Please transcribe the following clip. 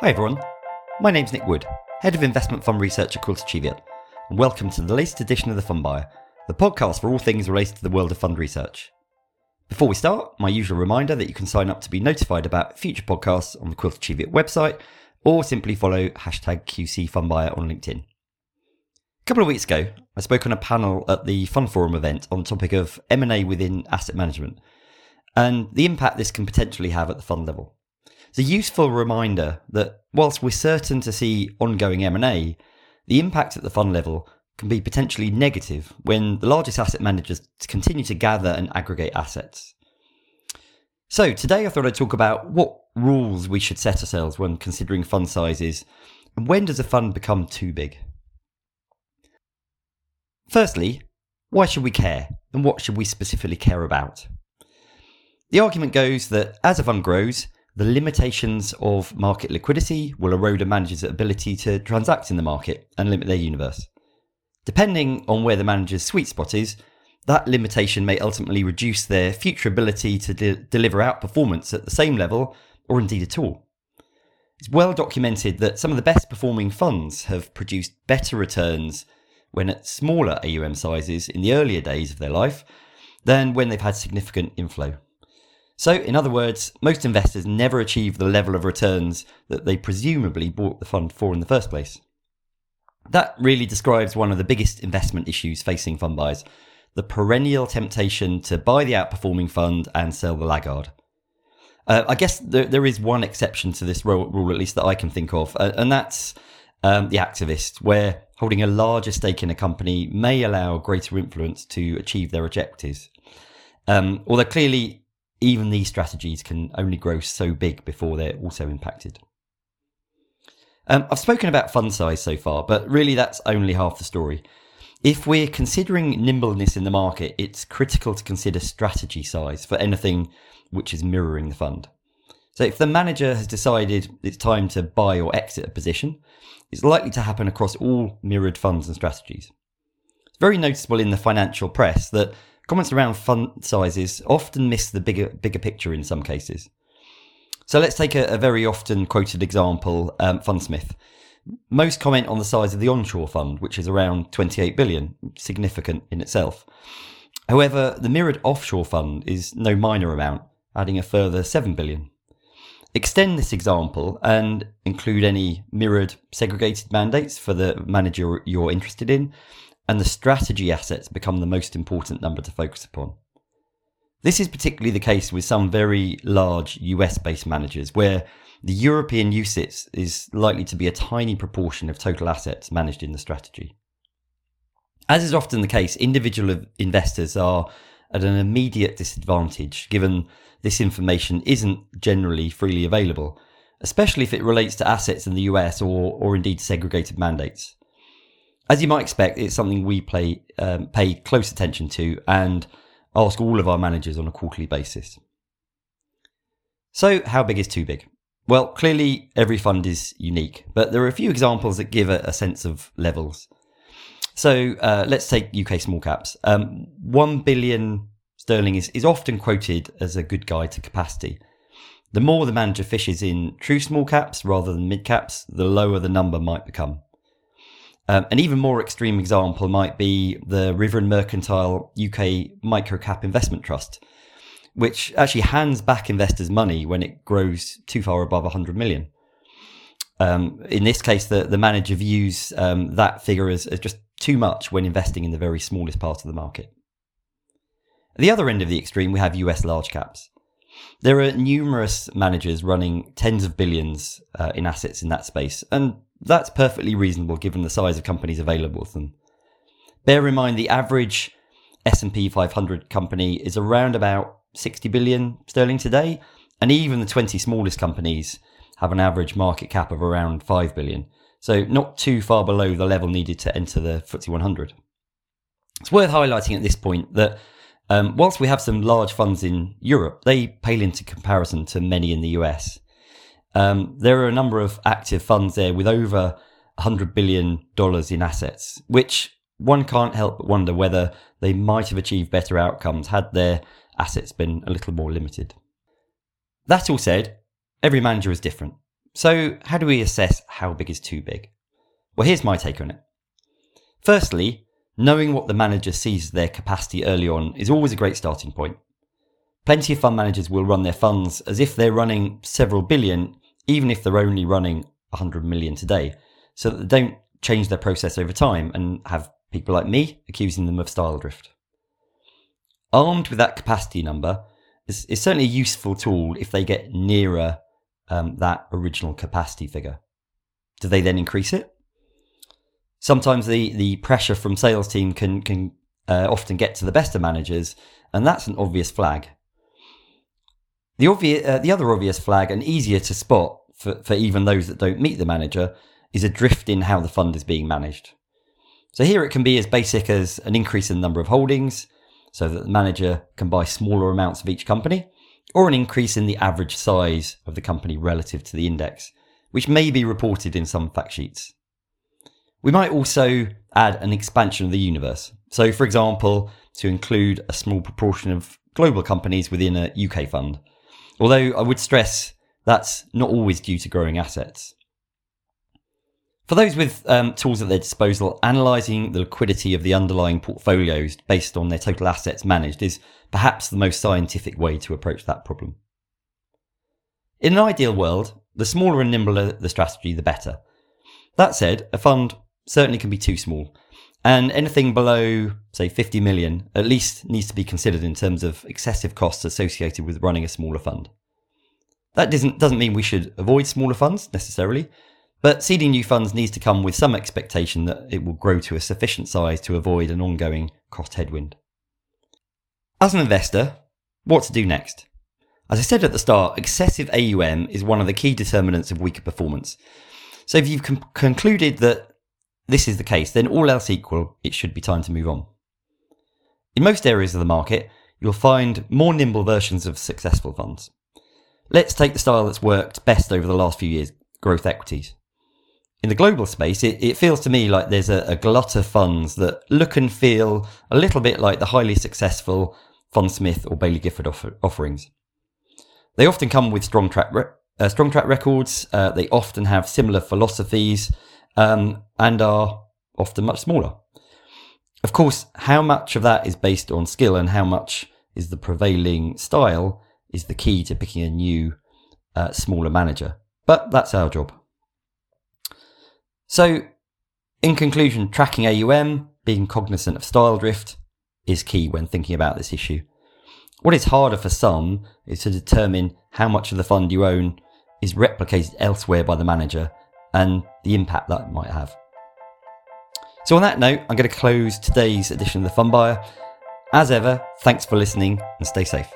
Hi everyone, my name's Nick Wood, Head of Investment Fund Research at Quilter Cheviot, and welcome to the latest edition of The Fund Buyer, the podcast for all things related to the world of fund research. Before we start, my usual reminder that you can sign up to be notified about future podcasts on the Quilter Cheviot website, or simply follow hashtag QC Fund Buyer on LinkedIn. A couple of weeks ago, I spoke on a panel at the Fund Forum event on the topic of M&A within asset management, and the impact this can potentially have at the fund level. It's a useful reminder that whilst we're certain to see ongoing M&A, the impact at the fund level can be potentially negative when the largest asset managers continue to gather and aggregate assets. So today I thought I'd talk about what rules we should set ourselves when considering fund sizes and when does a fund become too big. Firstly, why should we care and what should we specifically care about? The argument goes that as a fund grows, the limitations of market liquidity will erode a manager's ability to transact in the market and limit their universe. Depending on where the manager's sweet spot is, that limitation may ultimately reduce their future ability to de- deliver outperformance at the same level or indeed at all. It's well documented that some of the best performing funds have produced better returns when at smaller AUM sizes in the earlier days of their life than when they've had significant inflow. So, in other words, most investors never achieve the level of returns that they presumably bought the fund for in the first place. That really describes one of the biggest investment issues facing fund buyers the perennial temptation to buy the outperforming fund and sell the laggard. Uh, I guess there, there is one exception to this rule, at least that I can think of, uh, and that's um, the activist, where holding a larger stake in a company may allow greater influence to achieve their objectives. Um, although clearly even these strategies can only grow so big before they're also impacted. Um, I've spoken about fund size so far, but really that's only half the story. If we're considering nimbleness in the market, it's critical to consider strategy size for anything which is mirroring the fund. So if the manager has decided it's time to buy or exit a position, it's likely to happen across all mirrored funds and strategies. It's very noticeable in the financial press that comments around fund sizes often miss the bigger bigger picture in some cases. So let's take a, a very often quoted example, um, Fundsmith. Most comment on the size of the onshore fund, which is around 28 billion, significant in itself. However, the mirrored offshore fund is no minor amount, adding a further 7 billion. Extend this example and include any mirrored segregated mandates for the manager you're interested in, and the strategy assets become the most important number to focus upon. This is particularly the case with some very large US based managers, where the European UCITS is likely to be a tiny proportion of total assets managed in the strategy. As is often the case, individual investors are at an immediate disadvantage given this information isn't generally freely available, especially if it relates to assets in the US or, or indeed segregated mandates as you might expect, it's something we play, um, pay close attention to and ask all of our managers on a quarterly basis. So, how big is too big? Well, clearly every fund is unique, but there are a few examples that give a, a sense of levels. So, uh, let's take UK small caps. Um, 1 billion sterling is, is often quoted as a good guide to capacity. The more the manager fishes in true small caps rather than mid caps, the lower the number might become. Um, an even more extreme example might be the River and Mercantile UK Microcap Investment Trust, which actually hands back investors money when it grows too far above 100 million. Um, in this case, the, the manager views um, that figure as, as just too much when investing in the very smallest part of the market. At the other end of the extreme, we have US large caps. There are numerous managers running tens of billions uh, in assets in that space, and that's perfectly reasonable given the size of companies available to them. Bear in mind the average S&P 500 company is around about 60 billion sterling today, and even the 20 smallest companies have an average market cap of around 5 billion. So not too far below the level needed to enter the FTSE 100. It's worth highlighting at this point that um, whilst we have some large funds in Europe, they pale into comparison to many in the US. Um, there are a number of active funds there with over $100 billion in assets, which one can't help but wonder whether they might have achieved better outcomes had their assets been a little more limited. That all said, every manager is different. So, how do we assess how big is too big? Well, here's my take on it. Firstly, knowing what the manager sees their capacity early on is always a great starting point. Plenty of fund managers will run their funds as if they're running several billion, even if they're only running 100 million today, so that they don't change their process over time and have people like me accusing them of style drift. Armed with that capacity number is, certainly a useful tool if they get nearer um, that original capacity figure. Do they then increase it? Sometimes the, the pressure from sales team can, can uh, often get to the best of managers, and that's an obvious flag. The, uh, the other obvious flag, and easier to spot for, for even those that don't meet the manager, is a drift in how the fund is being managed. So here it can be as basic as an increase in the number of holdings, so that the manager can buy smaller amounts of each company, or an increase in the average size of the company relative to the index, which may be reported in some fact sheets. We might also add an expansion of the universe. So, for example, to include a small proportion of global companies within a UK fund, Although I would stress that's not always due to growing assets. For those with um, tools at their disposal, analysing the liquidity of the underlying portfolios based on their total assets managed is perhaps the most scientific way to approach that problem. In an ideal world, the smaller and nimbler the strategy, the better. That said, a fund certainly can be too small, and anything below, say, 50 million at least needs to be considered in terms of excessive costs associated with running a smaller fund. That doesn't, doesn't mean we should avoid smaller funds necessarily, but seeding new funds needs to come with some expectation that it will grow to a sufficient size to avoid an ongoing cost headwind. As an investor, what to do next? As I said at the start, excessive AUM is one of the key determinants of weaker performance. So if you've com- concluded that this is the case, then all else equal, it should be time to move on. In most areas of the market, you'll find more nimble versions of successful funds. Let's take the style that's worked best over the last few years growth equities. In the global space, it, it feels to me like there's a, a, glut of funds that look and feel a little bit like the highly successful Fundsmith or Baillie Gifford offer, offerings. They often come with strong track, re- uh, strong track records, uh, they often have similar philosophies, um, and are often much smaller. Of course, how much of that is based on skill and how much is the prevailing style is the key to picking a new, uh, smaller manager. But that's our job. So, in conclusion, tracking AUM, being cognizant of style drift, is key when thinking about this issue. What is harder for some is to determine how much of the fund you own is replicated elsewhere by the manager and the impact that might have. So, on that note, I'm going to close today's edition of The Fund Buyer. As ever, thanks for listening and stay safe.